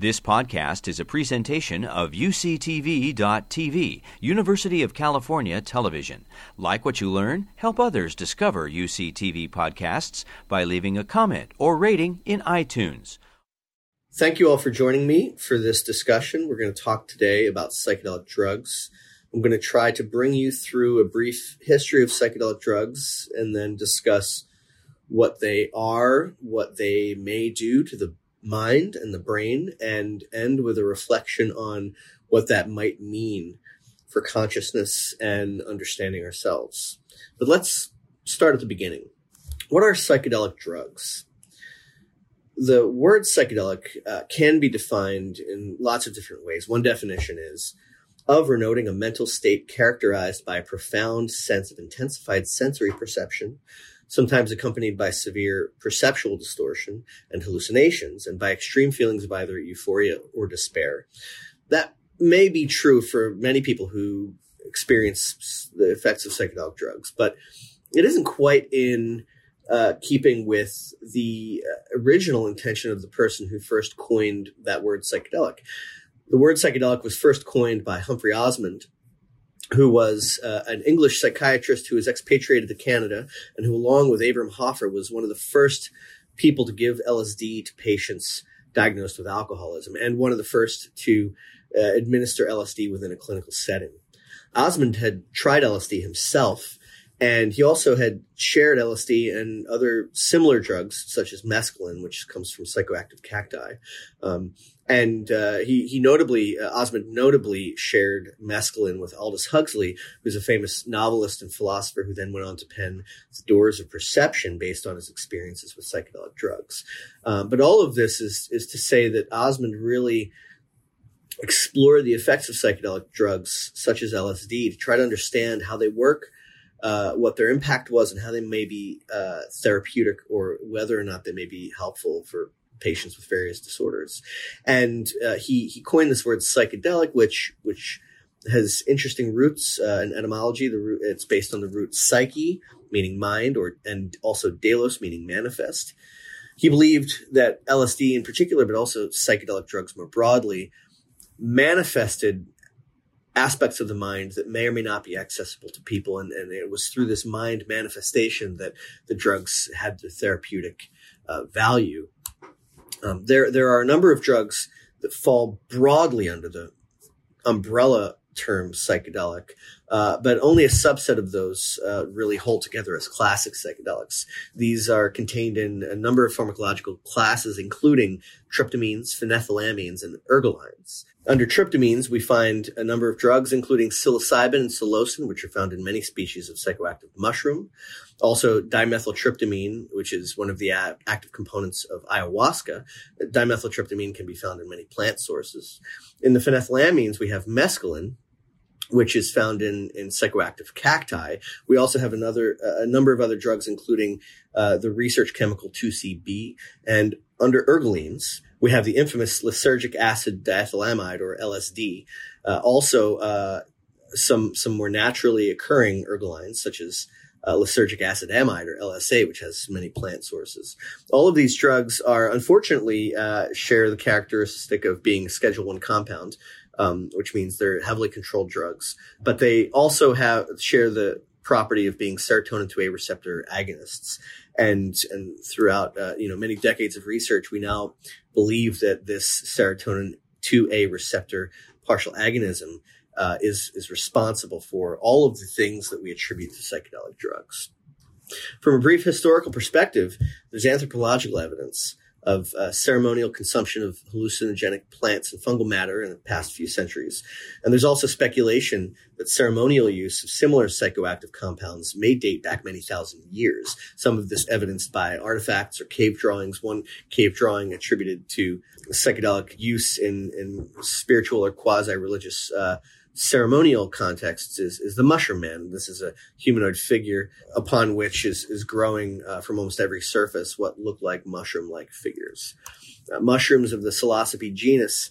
This podcast is a presentation of UCTV.tv, University of California Television. Like what you learn, help others discover UCTV podcasts by leaving a comment or rating in iTunes. Thank you all for joining me for this discussion. We're going to talk today about psychedelic drugs. I'm going to try to bring you through a brief history of psychedelic drugs and then discuss what they are, what they may do to the mind and the brain and end with a reflection on what that might mean for consciousness and understanding ourselves. But let's start at the beginning. What are psychedelic drugs? The word psychedelic uh, can be defined in lots of different ways. One definition is of noting a mental state characterized by a profound sense of intensified sensory perception, sometimes accompanied by severe perceptual distortion and hallucinations, and by extreme feelings of either euphoria or despair. That may be true for many people who experience the effects of psychedelic drugs, but it isn't quite in uh, keeping with the uh, original intention of the person who first coined that word psychedelic. The word psychedelic was first coined by Humphrey Osmond who was uh, an English psychiatrist who was expatriated to Canada and who, along with Abram Hoffer, was one of the first people to give LSD to patients diagnosed with alcoholism and one of the first to uh, administer LSD within a clinical setting. Osmond had tried LSD himself, and he also had shared LSD and other similar drugs, such as mescaline, which comes from psychoactive cacti. Um, and uh, he he notably uh, Osmond notably shared mescaline with Aldous Huxley, who's a famous novelist and philosopher who then went on to pen The Doors of Perception based on his experiences with psychedelic drugs. Um, but all of this is is to say that Osmond really explored the effects of psychedelic drugs such as LSD to try to understand how they work. Uh, what their impact was and how they may be uh, therapeutic or whether or not they may be helpful for patients with various disorders. And uh, he he coined this word psychedelic, which which has interesting roots uh, in etymology. The root it's based on the root psyche, meaning mind, or and also delos, meaning manifest. He believed that LSD in particular, but also psychedelic drugs more broadly, manifested aspects of the mind that may or may not be accessible to people. And, and it was through this mind manifestation that the drugs had the therapeutic uh, value. Um, there, there are a number of drugs that fall broadly under the umbrella term psychedelic, uh, but only a subset of those uh, really hold together as classic psychedelics. These are contained in a number of pharmacological classes, including tryptamines, phenethylamines, and ergolines. Under tryptamines, we find a number of drugs, including psilocybin and psilocin, which are found in many species of psychoactive mushroom. Also, dimethyltryptamine, which is one of the active components of ayahuasca. Dimethyltryptamine can be found in many plant sources. In the phenethylamines, we have mescaline, which is found in, in psychoactive cacti. We also have another a number of other drugs, including uh, the research chemical 2CB and under ergolines, we have the infamous lysergic acid diethylamide or LSD. Uh, also, uh, some some more naturally occurring ergolines, such as uh, lysergic acid amide or LSA, which has many plant sources. All of these drugs are unfortunately uh, share the characteristic of being Schedule One compound, um, which means they're heavily controlled drugs. But they also have share the property of being serotonin 2A receptor agonists. And, and throughout, uh, you know, many decades of research, we now believe that this serotonin 2A receptor partial agonism uh, is, is responsible for all of the things that we attribute to psychedelic drugs. From a brief historical perspective, there's anthropological evidence of uh, ceremonial consumption of hallucinogenic plants and fungal matter in the past few centuries. And there's also speculation that ceremonial use of similar psychoactive compounds may date back many thousand years. Some of this evidenced by artifacts or cave drawings, one cave drawing attributed to psychedelic use in, in spiritual or quasi-religious uh, ceremonial contexts is, is the mushroom man. This is a humanoid figure upon which is, is growing uh, from almost every surface what look like mushroom like figures. Uh, mushrooms of the Psilocybe genus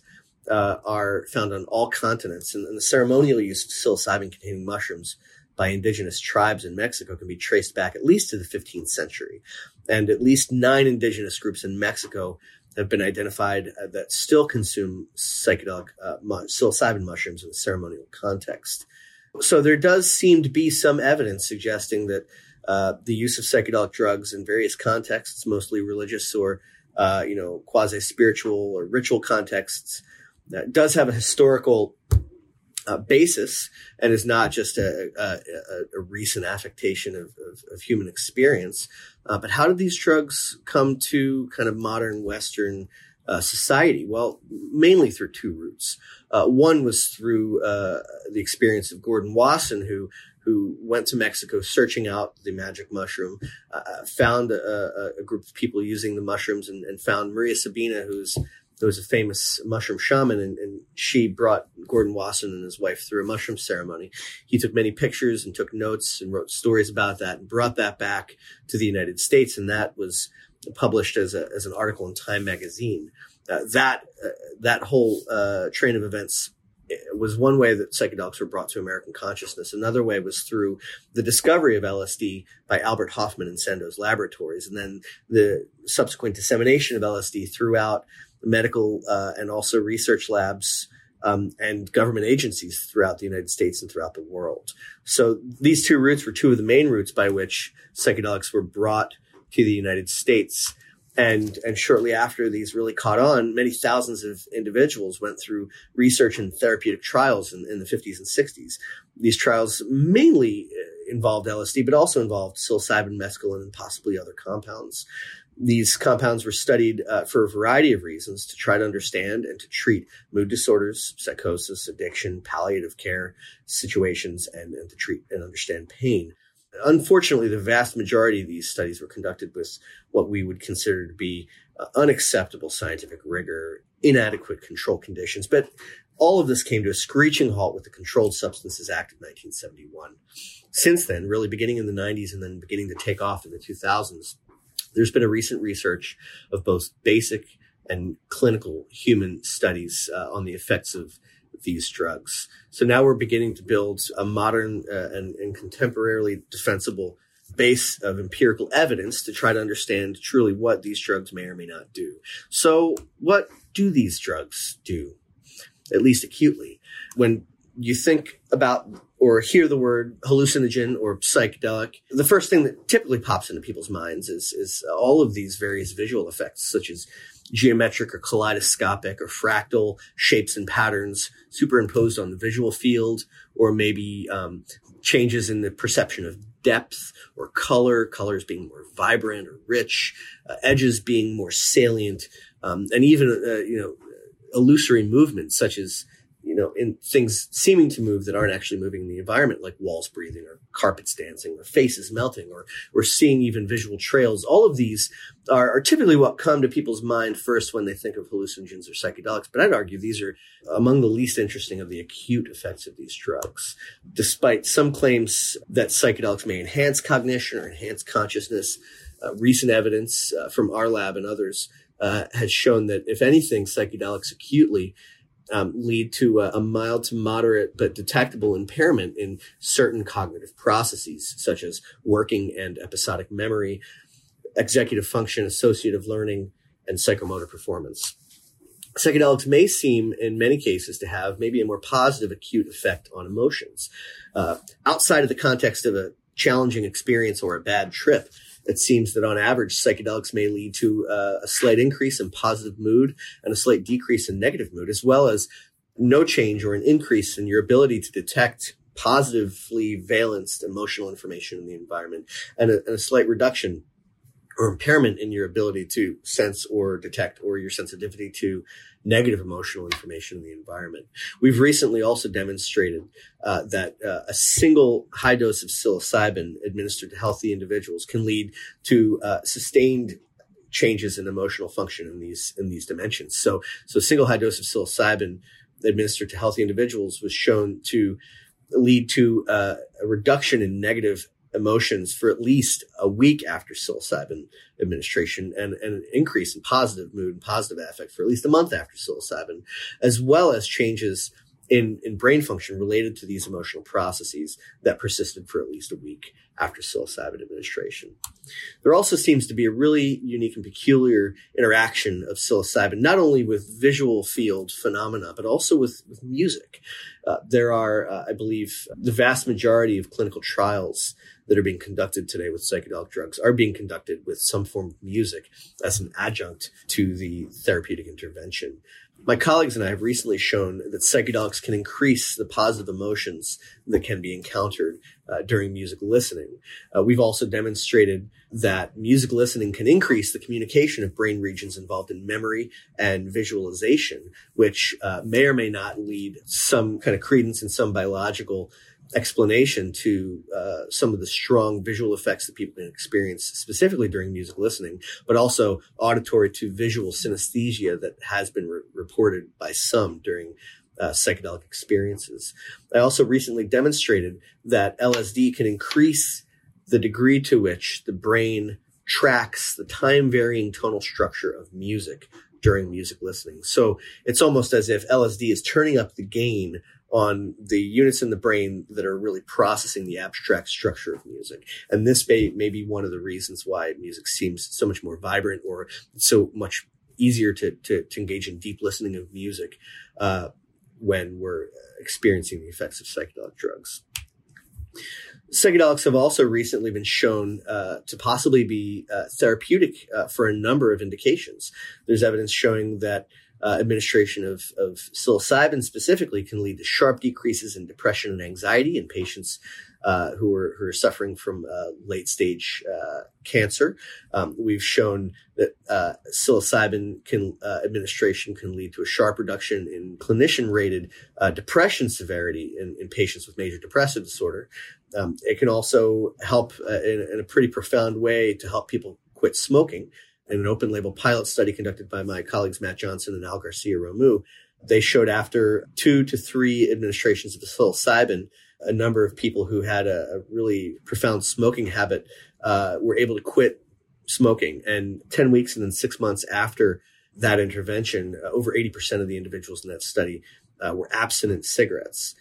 uh, are found on all continents, and, and the ceremonial use of psilocybin containing mushrooms by indigenous tribes in Mexico can be traced back at least to the 15th century. And at least nine indigenous groups in Mexico have been identified uh, that still consume psychedelic uh, psilocybin mushrooms in a ceremonial context. So there does seem to be some evidence suggesting that uh, the use of psychedelic drugs in various contexts, mostly religious or uh, you know quasi spiritual or ritual contexts, uh, does have a historical uh, basis and is not just a, a, a recent affectation of, of, of human experience. Uh, but how did these drugs come to kind of modern Western uh, society? Well, mainly through two routes. Uh, one was through uh, the experience of Gordon Wasson, who who went to Mexico searching out the magic mushroom, uh, found a, a, group of people using the mushrooms, and, and found Maria Sabina, who's who was a famous mushroom shaman, and, and, she brought Gordon Wasson and his wife through a mushroom ceremony. He took many pictures and took notes and wrote stories about that and brought that back to the United States, and that was published as, a, as an article in Time magazine. Uh, that uh, that whole uh, train of events uh, was one way that psychedelics were brought to American consciousness. Another way was through the discovery of LSD by Albert Hofmann in Sandoz Laboratories, and then the subsequent dissemination of LSD throughout medical uh, and also research labs um, and government agencies throughout the United States and throughout the world. So these two routes were two of the main routes by which psychedelics were brought to the United States. And, and shortly after these really caught on, many thousands of individuals went through research and therapeutic trials in, in the 50s and 60s. These trials mainly uh, involved LSD, but also involved psilocybin, mescaline, and possibly other compounds these compounds were studied uh, for a variety of reasons to try to understand and to treat mood disorders, psychosis, addiction, palliative care situations, and, and to treat and understand pain. Unfortunately, the vast majority of these studies were conducted with what we would consider to be uh, unacceptable scientific rigor, inadequate control conditions. But all of this came to a screeching halt with the Controlled Substances Act of 1971. Since then, really beginning in the 90s and then beginning to take off in the 2000s, there's been a recent research of both basic and clinical human studies uh, on the effects of these drugs. So now we're beginning to build a modern uh, and, and contemporarily defensible base of empirical evidence to try to understand truly what these drugs may or may not do. So, what do these drugs do, at least acutely? When you think about or hear the word hallucinogen or psychedelic, the first thing that typically pops into people's minds is, is all of these various visual effects, such as geometric or kaleidoscopic or fractal shapes and patterns superimposed on the visual field, or maybe um, changes in the perception of depth or color, colors being more vibrant or rich, uh, edges being more salient, um, and even uh, you know illusory movements such as you know, in things seeming to move that aren't actually moving in the environment, like walls breathing or carpets dancing or faces melting or we're seeing even visual trails. All of these are, are, typically what come to people's mind first when they think of hallucinogens or psychedelics. But I'd argue these are among the least interesting of the acute effects of these drugs. Despite some claims that psychedelics may enhance cognition or enhance consciousness, uh, recent evidence uh, from our lab and others uh, has shown that if anything, psychedelics acutely um, lead to a, a, mild to moderate but detectable impairment in certain cognitive processes, such as working and episodic memory, executive function, associative learning, and psychomotor performance. Psychedelics may seem, in many cases, to have maybe a more positive acute effect on emotions. Uh, outside of the context of a challenging experience or a bad trip, it seems that on average, psychedelics may lead to uh, a slight increase in positive mood and a slight decrease in negative mood, as well as no change or an increase in your ability to detect positively valenced emotional information in the environment and a, and a slight reduction or impairment in your ability to sense or detect or your sensitivity to negative emotional information in the environment. We've recently also demonstrated uh, that uh, a single high dose of psilocybin administered to healthy individuals can lead to uh, sustained changes in emotional function in these in these dimensions. So, so single high dose of psilocybin administered to healthy individuals was shown to lead to uh, a reduction in negative emotions for at least a week after psilocybin administration and, and an increase in positive mood and positive affect for at least a month after psilocybin, as well as changes in, in brain function related to these emotional processes that persisted for at least a week after psilocybin administration. There also seems to be a really unique and peculiar interaction of psilocybin, not only with visual field phenomena, but also with, with music. Uh, there are, uh, I believe, the vast majority of clinical trials that are being conducted today with psychedelic drugs are being conducted with some form of music as an adjunct to the therapeutic intervention. My colleagues and I have recently shown that psychedelics can increase the positive emotions that can be encountered uh, during music listening. Uh, we've also demonstrated that music listening can increase the communication of brain regions involved in memory and visualization, which uh, may or may not lead some kind of credence in some biological explanation to uh, some of the strong visual effects that people can experience specifically during music listening, but also auditory to visual synesthesia that has been re- reported by some during uh, psychedelic experiences. I also recently demonstrated that LSD can increase the degree to which the brain tracks the time varying tonal structure of music during music listening. So it's almost as if LSD is turning up the gain on the units in the brain that are really processing the abstract structure of music. And this may, may be one of the reasons why music seems so much more vibrant or so much easier to, to, to engage in deep listening of music uh, when we're experiencing the effects of psychedelic drugs. Psychedelics have also recently been shown uh, to possibly be uh, therapeutic uh, for a number of indications. There's evidence showing that uh, administration of, of psilocybin specifically can lead to sharp decreases in depression and anxiety in patients uh, who, are, who are suffering from uh, late stage uh, cancer. Um, we've shown that uh, psilocybin can, uh, administration can lead to a sharp reduction in clinician rated depression severity in, in, patients with major depressive disorder. Um, it can also help in, in a pretty profound way to help people quit smoking in an open label pilot study conducted by my colleagues Matt Johnson and Al Garcia Romeu, they showed after two to three administrations of psilocybin, a number of people who had a, a really profound smoking habit uh, were able to quit smoking. And 10 weeks and then six months after that intervention, uh, over 80% of the individuals in that study uh, were abstinent cigarettes.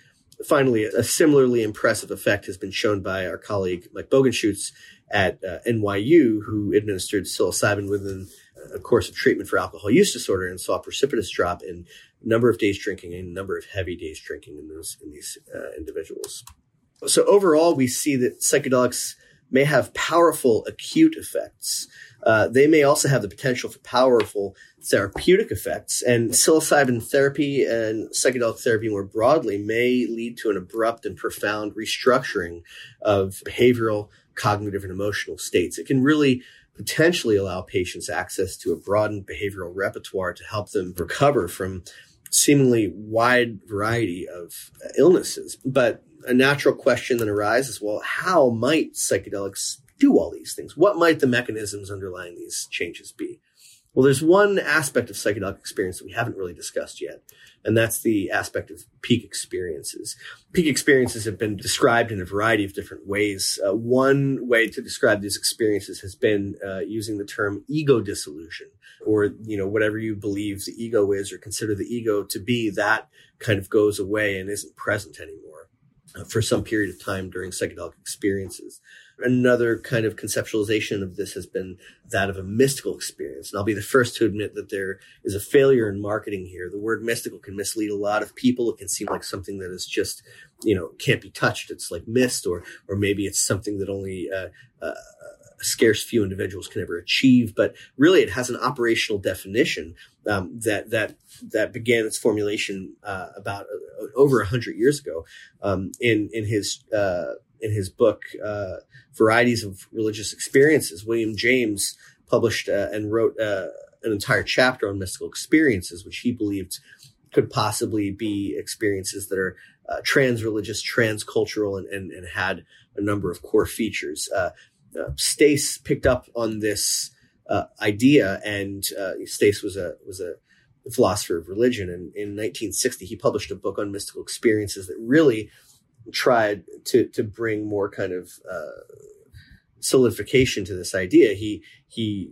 Finally, a similarly impressive effect has been shown by our colleague Mike Bogenschutz at uh, NYU who administered psilocybin within a course of treatment for alcohol use disorder and saw a precipitous drop in number of days drinking and number of heavy days drinking in those in these uh, individuals. So overall, we see that psychedelics may have powerful acute effects. Uh, they may also have the potential for powerful therapeutic effects, and psilocybin therapy and psychedelic therapy more broadly may lead to an abrupt and profound restructuring of behavioral cognitive and emotional states. It can really potentially allow patients access to a broadened behavioral repertoire to help them recover from seemingly wide variety of illnesses. But a natural question then arises, well, how might psychedelics do all these things? What might the mechanisms underlying these changes be? Well, there's one aspect of psychedelic experience that we haven't really discussed yet, and that's the aspect of peak experiences. Peak experiences have been described in a variety of different ways. Uh, one way to describe these experiences has been uh, using the term ego dissolution, or you know whatever you believe the ego is or consider the ego to be, that kind of goes away and isn't present anymore uh, for some period of time during psychedelic experiences. Another kind of conceptualization of this has been that of a mystical experience. And I'll be the first to admit that there is a failure in marketing here. The word mystical can mislead a lot of people. It can seem like something that is just, you know, can't be touched. It's like mist, or or maybe it's something that only uh, uh, a scarce few individuals can ever achieve. But really, it has an operational definition um, that that that began its formulation uh, about uh, over a hundred years ago. Um, in in his uh, in his book, uh, Varieties of Religious Experiences, William James published uh, and wrote uh, an entire chapter on mystical experiences, which he believed could possibly be experiences that are uh, trans religious, trans cultural, and, and, and, had a number of core features. Uh, uh, Stace picked up on this idea, and Stace was a was a philosopher of religion. And in 1960, he published a book on mystical experiences that really tried to to bring more kind of uh, solidification to this idea. He he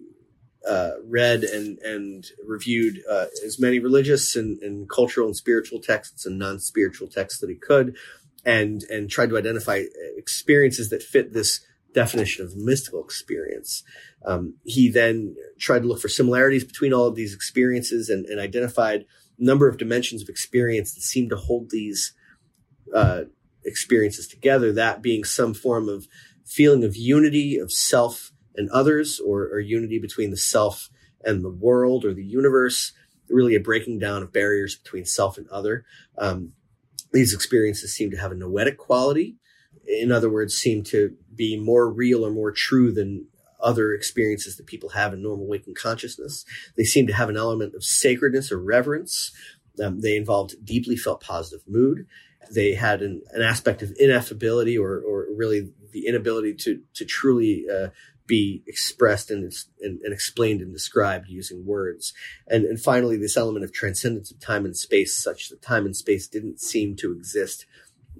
uh, read and and reviewed uh, as many religious and, and, cultural and spiritual texts and non spiritual texts that he could, and and tried to identify experiences that fit this definition of mystical experience. Um, he then tried to look for similarities between all of these experiences and, and identified a number of dimensions of experience that seem to hold these uh, experiences together. That being some form of feeling of unity of self and others, or, or unity between the self and the world or the universe. Really, a breaking down of barriers between self and other. Um, these experiences seem to have a noetic quality. In other words, seem to be more real or more true than other experiences that people have in normal waking consciousness. They seem to have an element of sacredness or reverence. Um, they involved deeply felt positive mood. They had an, an aspect of ineffability or, or really the inability to, to truly uh, be expressed and, and, and, explained and described using words. And, and finally, this element of transcendence of time and space, such that time and space didn't seem to exist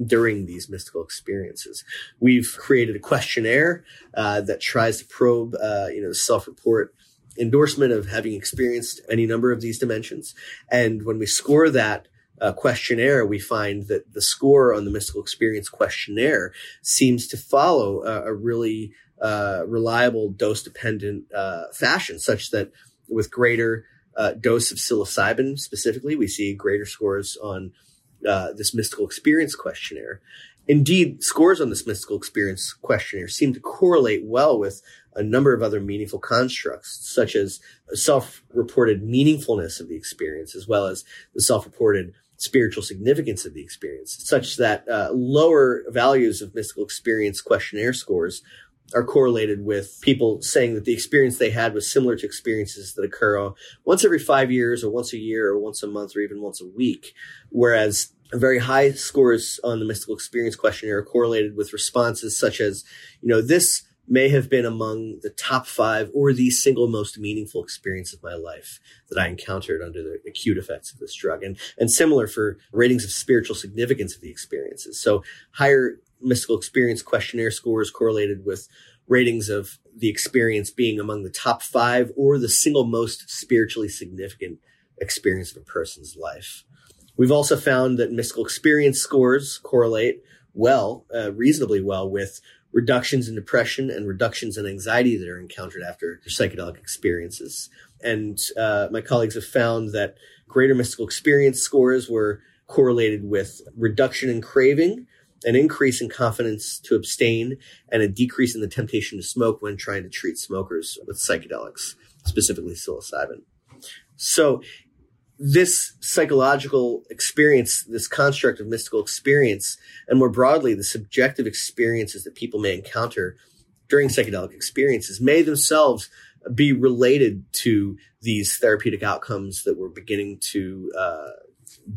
during these mystical experiences. We've created a questionnaire uh, that tries to probe, uh, you know, self-report endorsement of having experienced any number of these dimensions. And when we score that uh, questionnaire, we find that the score on the mystical experience questionnaire seems to follow a, a really uh, reliable dose dependent uh, fashion, such that with greater uh, dose of psilocybin specifically, we see greater scores on uh, this mystical experience questionnaire. Indeed, scores on this mystical experience questionnaire seem to correlate well with a number of other meaningful constructs, such as self-reported meaningfulness of the experience, as well as the self-reported spiritual significance of the experience, such that uh, lower values of mystical experience questionnaire scores are correlated with people saying that the experience they had was similar to experiences that occur once every five years or once a year or once a month or even once a week. Whereas very high scores on the mystical experience questionnaire are correlated with responses such as, you know, this may have been among the top five or the single most meaningful experience of my life that I encountered under the acute effects of this drug. And, and similar for ratings of spiritual significance of the experiences. So higher mystical experience questionnaire scores correlated with ratings of the experience being among the top five or the single most spiritually significant experience of a person's life. We've also found that mystical experience scores correlate well, uh, reasonably well with reductions in depression and reductions in anxiety that are encountered after psychedelic experiences. And uh, my colleagues have found that greater mystical experience scores were correlated with reduction in craving, an increase in confidence to abstain, and a decrease in the temptation to smoke when trying to treat smokers with psychedelics, specifically psilocybin. So this psychological experience, this construct of mystical experience, and more broadly, the subjective experiences that people may encounter during psychedelic experiences may themselves be related to these therapeutic outcomes that we're beginning to uh,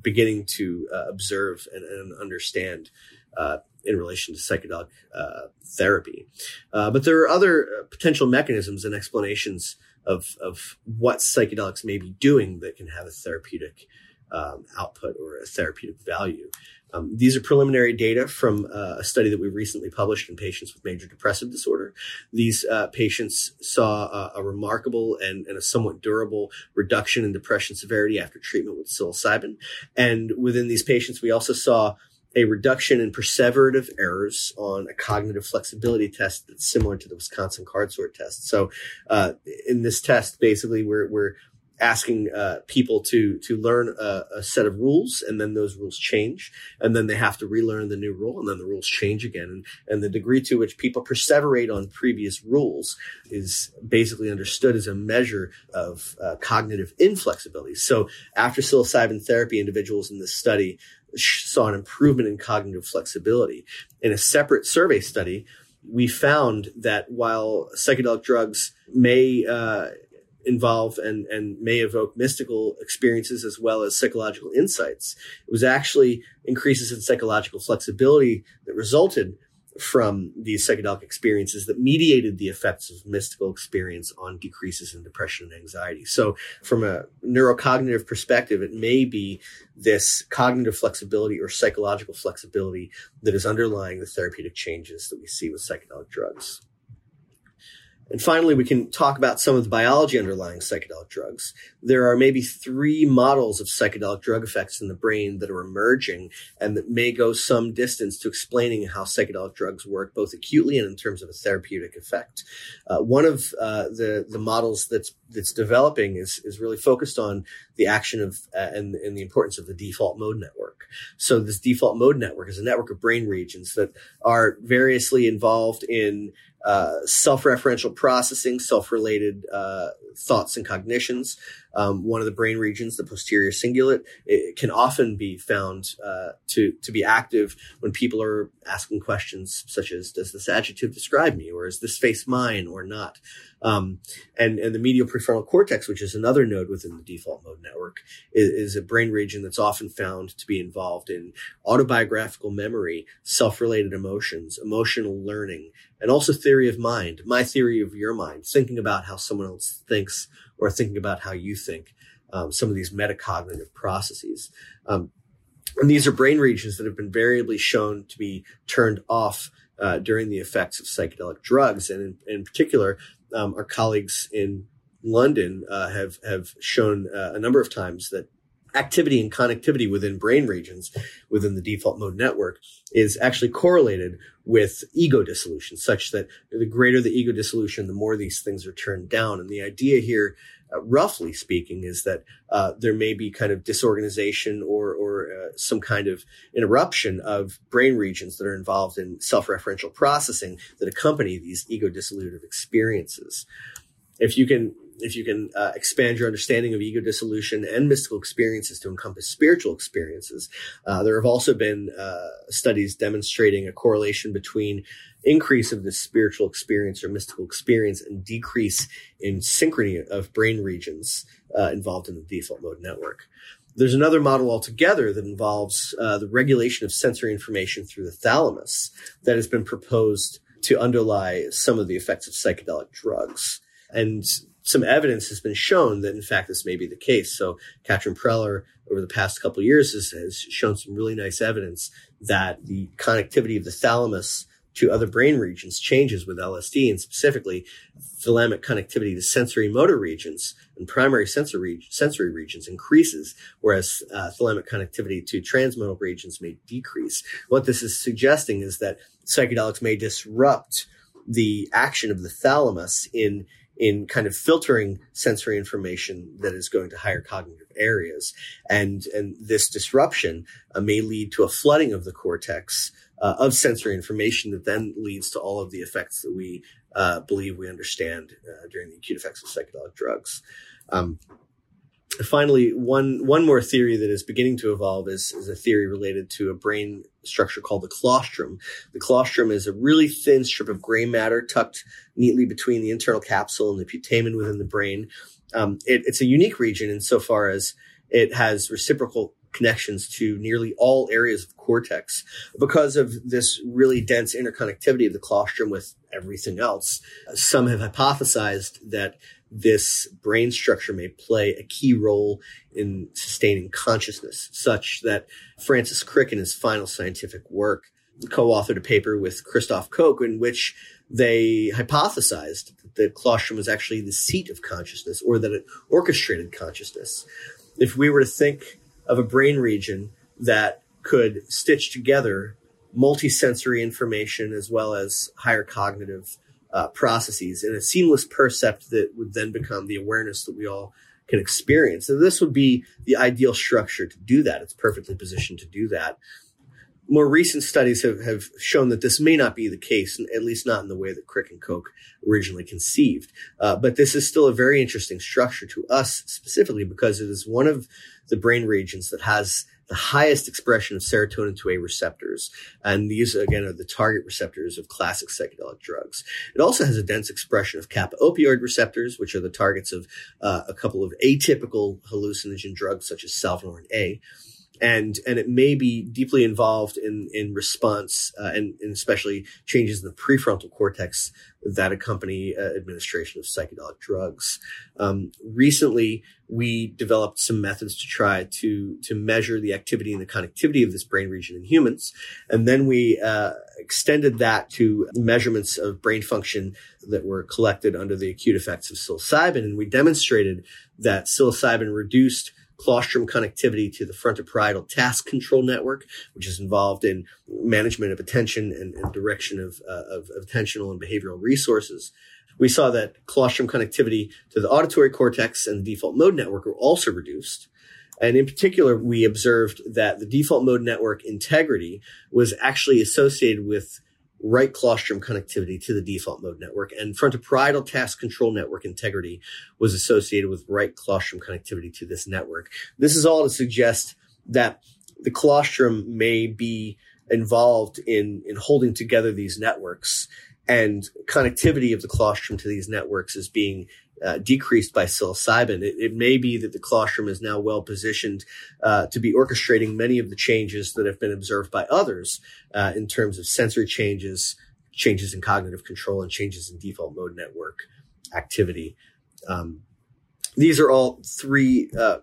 beginning to uh, observe and, and understand uh, in relation to psychedelic uh, therapy. Uh, but there are other uh, potential mechanisms and explanations of of what psychedelics may be doing that can have a therapeutic um, output or a therapeutic value. Um, these are preliminary data from uh, a study that we recently published in patients with major depressive disorder. These uh, patients saw a, remarkable and, and, a somewhat durable reduction in depression severity after treatment with psilocybin. And within these patients, we also saw a reduction in perseverative errors on a cognitive flexibility test that's similar to the Wisconsin card sort test. So, uh, in this test, basically, we're, we're asking uh, people to to learn a, a, set of rules and then those rules change and then they have to relearn the new rule and then the rules change again and, and the degree to which people perseverate on previous rules is basically understood as a measure of uh, cognitive inflexibility so after psilocybin therapy individuals in this study saw an improvement in cognitive flexibility. In a separate survey study, we found that while psychedelic drugs may uh, involve and, and may evoke mystical experiences as well as psychological insights, it was actually increases in psychological flexibility that resulted from these psychedelic experiences that mediated the effects of mystical experience on decreases in depression and anxiety. So from a neurocognitive perspective, it may be this cognitive flexibility or psychological flexibility that is underlying the therapeutic changes that we see with psychedelic drugs. And finally, we can talk about some of the biology underlying psychedelic drugs. There are maybe three models of psychedelic drug effects in the brain that are emerging and that may go some distance to explaining how psychedelic drugs work, both acutely and in terms of a therapeutic effect. Uh, one of uh, the the models that's that's developing is is really focused on the action of uh, and, and the importance of the default mode network. So this default mode network is a network of brain regions that are variously involved in uh, self-referential processing, self-related uh, thoughts and cognitions. Um, one of the brain regions, the posterior cingulate, it can often be found uh, to to be active when people are asking questions such as, "Does this adjective describe me?" or "Is this face mine?" or not. Um, and and the medial prefrontal cortex, which is another node within the default mode network, is, is a brain region that's often found to be involved in autobiographical memory, self-related emotions, emotional learning, and also theory of mind, my theory of your mind, thinking about how someone else thinks or thinking about how you think, um, some of these metacognitive processes. Um, and these are brain regions that have been variably shown to be turned off uh, during the effects of psychedelic drugs. And in, in particular, um, our colleagues in London uh, have have shown uh, a number of times that activity and connectivity within brain regions within the default mode network is actually correlated with ego dissolution, such that the greater the ego dissolution, the more these things are turned down. And the idea here, uh, roughly speaking, is that uh, there may be kind of disorganization or, or uh, some kind of interruption of brain regions that are involved in self-referential processing that accompany these ego dissolutive experiences. If you can if you can uh, expand your understanding of ego dissolution and mystical experiences to encompass spiritual experiences, uh, there have also been uh, studies demonstrating a correlation between increase of this spiritual experience or mystical experience and decrease in synchrony of brain regions uh, involved in the default mode network. There's another model altogether that involves uh, the regulation of sensory information through the thalamus that has been proposed to underlie some of the effects of psychedelic drugs. And some evidence has been shown that in fact this may be the case. So Katrin Preller over the past couple years has, has, shown some really nice evidence that the connectivity of the thalamus to other brain regions changes with LSD and specifically thalamic connectivity to sensory motor regions and primary sensory, sensory regions increases, whereas uh, thalamic connectivity to transmodal regions may decrease. What this is suggesting is that psychedelics may disrupt the action of the thalamus in in kind of filtering sensory information that is going to higher cognitive areas. And, and this disruption uh, may lead to a flooding of the cortex uh, of sensory information that then leads to all of the effects that we uh, believe we understand uh, during the acute effects of psychedelic drugs. Um, finally, one one more theory that is beginning to evolve is, is a theory related to a brain structure called the claustrum. The claustrum is a really thin strip of gray matter tucked neatly between the internal capsule and the putamen within the brain. Um, it, it's a unique region insofar as it has reciprocal connections to nearly all areas of cortex because of this really dense interconnectivity of the claustrum with everything else. Some have hypothesized that this brain structure may play a key role in sustaining consciousness, such that Francis Crick, in his final scientific work, co-authored a paper with Christoph Koch in which they hypothesized that the claustrum was actually the seat of consciousness or that it orchestrated consciousness. If we were to think of a brain region that could stitch together multisensory information as well as higher cognitive uh, processes in a seamless percept that would then become the awareness that we all can experience. And this would be the ideal structure to do that. It's perfectly positioned to do that. More recent studies have, have shown that this may not be the case, at least not in the way that Crick and Koch originally conceived. Uh, but this is still a very interesting structure to us specifically because it is one of the brain regions that has the highest expression of serotonin 2A receptors. And these, again, are the target receptors of classic psychedelic drugs. It also has a dense expression of kappa opioid receptors, which are the targets of uh, a couple of atypical hallucinogen drugs such as salvinorin A. and and it may be deeply involved in in response uh, and, and, especially changes in the prefrontal cortex that accompany uh, administration of psychedelic drugs. Um, recently, we developed some methods to try to to measure the activity and the connectivity of this brain region in humans, and then we uh, extended that to measurements of brain function that were collected under the acute effects of psilocybin, and we demonstrated that psilocybin reduced claustrum connectivity to the frontoparietal task control network, which is involved in management of attention and, and direction of, uh, of, attentional and behavioral resources. We saw that claustrum connectivity to the auditory cortex and the default mode network were also reduced. And in particular, we observed that the default mode network integrity was actually associated with right claustrum connectivity to the default mode network and frontoparietal task control network integrity was associated with right claustrum connectivity to this network. This is all to suggest that the claustrum may be involved in, in holding together these networks and connectivity of the claustrum to these networks is being uh, decreased by psilocybin. It, it, may be that the claustrum is now well positioned uh, to be orchestrating many of the changes that have been observed by others uh, in terms of sensory changes, changes in cognitive control, and changes in default mode network activity. Um, these are all three uh,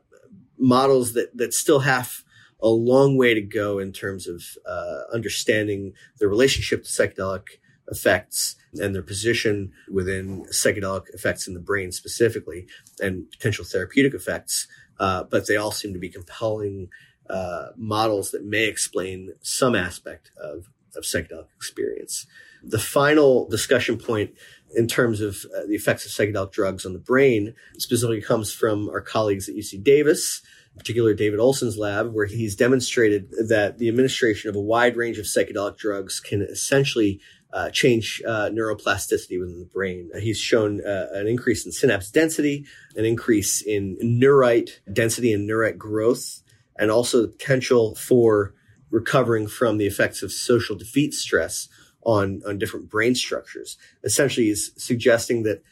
models that that still have a long way to go in terms of uh, understanding the relationship to psychedelic effects and their position within psychedelic effects in the brain specifically and potential therapeutic effects. Uh, but they all seem to be compelling uh, models that may explain some aspect of, of psychedelic experience. The final discussion point in terms of uh, the effects of psychedelic drugs on the brain specifically comes from our colleagues at UC Davis, particular David Olson's lab, where he's demonstrated that the administration of a wide range of psychedelic drugs can essentially uh, change uh, neuroplasticity within the brain. He's shown uh, an increase in synapse density, an increase in neurite density and neurite growth, and also the potential for recovering from the effects of social defeat stress on, on different brain structures. Essentially, is suggesting that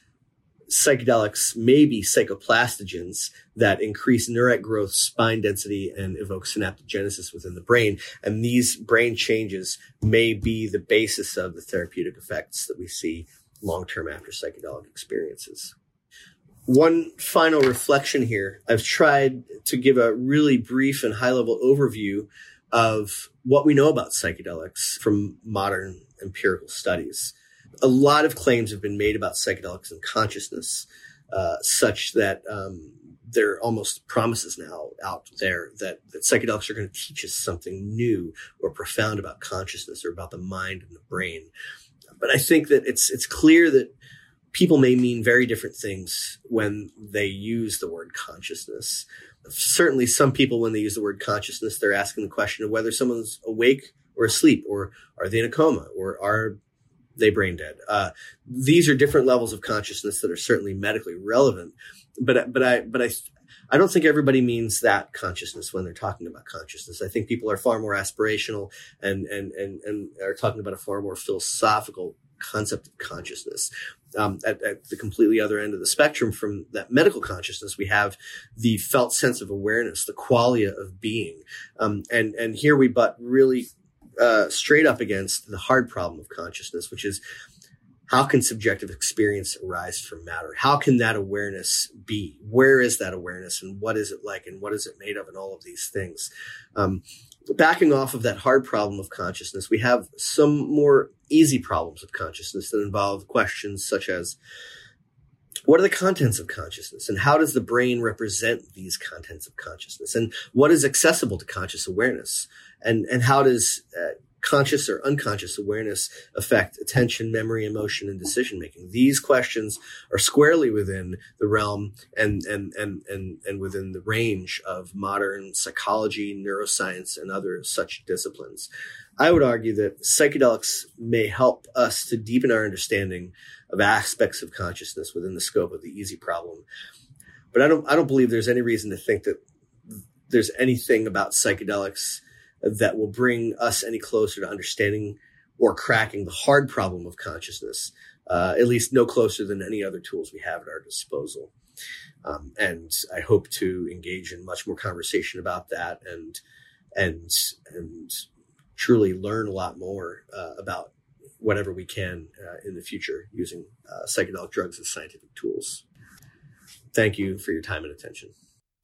psychedelics may be psychoplastogens that increase neurite growth, spine density, and evoke synaptogenesis within the brain. And these brain changes may be the basis of the therapeutic effects that we see long term after psychedelic experiences. One final reflection here. I've tried to give a really brief and high level overview of what we know about psychedelics from modern empirical studies a lot of claims have been made about psychedelics and consciousness, uh, such that um, there are almost promises now out there that, that psychedelics are going to teach us something new or profound about consciousness or about the mind and the brain. But I think that it's it's clear that people may mean very different things when they use the word consciousness. Certainly, some people, when they use the word consciousness, they're asking the question of whether someone's awake or asleep, or are they in a coma, or are they brain dead. Uh, these are different levels of consciousness that are certainly medically relevant, but but I but I I don't think everybody means that consciousness when they're talking about consciousness. I think people are far more aspirational and and and and are talking about a far more philosophical concept of consciousness. Um, at, at, the completely other end of the spectrum from that medical consciousness, we have the felt sense of awareness, the qualia of being. Um, and, and here we but really uh, straight up against the hard problem of consciousness, which is how can subjective experience arise from matter? How can that awareness be? Where is that awareness and what is it like and what is it made of and all of these things? Um, backing off of that hard problem of consciousness, we have some more easy problems of consciousness that involve questions such as what are the contents of consciousness and how does the brain represent these contents of consciousness and what is accessible to conscious awareness and and how does uh, conscious or unconscious awareness affect attention, memory, emotion, and decision making? These questions are squarely within the realm and and and and and within the range of modern psychology, neuroscience, and other such disciplines. I would argue that psychedelics may help us to deepen our understanding of aspects of consciousness within the scope of the easy problem. But I don't I don't believe there's any reason to think that there's anything about psychedelics that will bring us any closer to understanding or cracking the hard problem of consciousness, uh, at least no closer than any other tools we have at our disposal. Um, and I hope to engage in much more conversation about that and and and truly learn a lot more uh, about whatever we can uh, in the future using uh, psychedelic drugs as scientific tools. Thank you for your time and attention.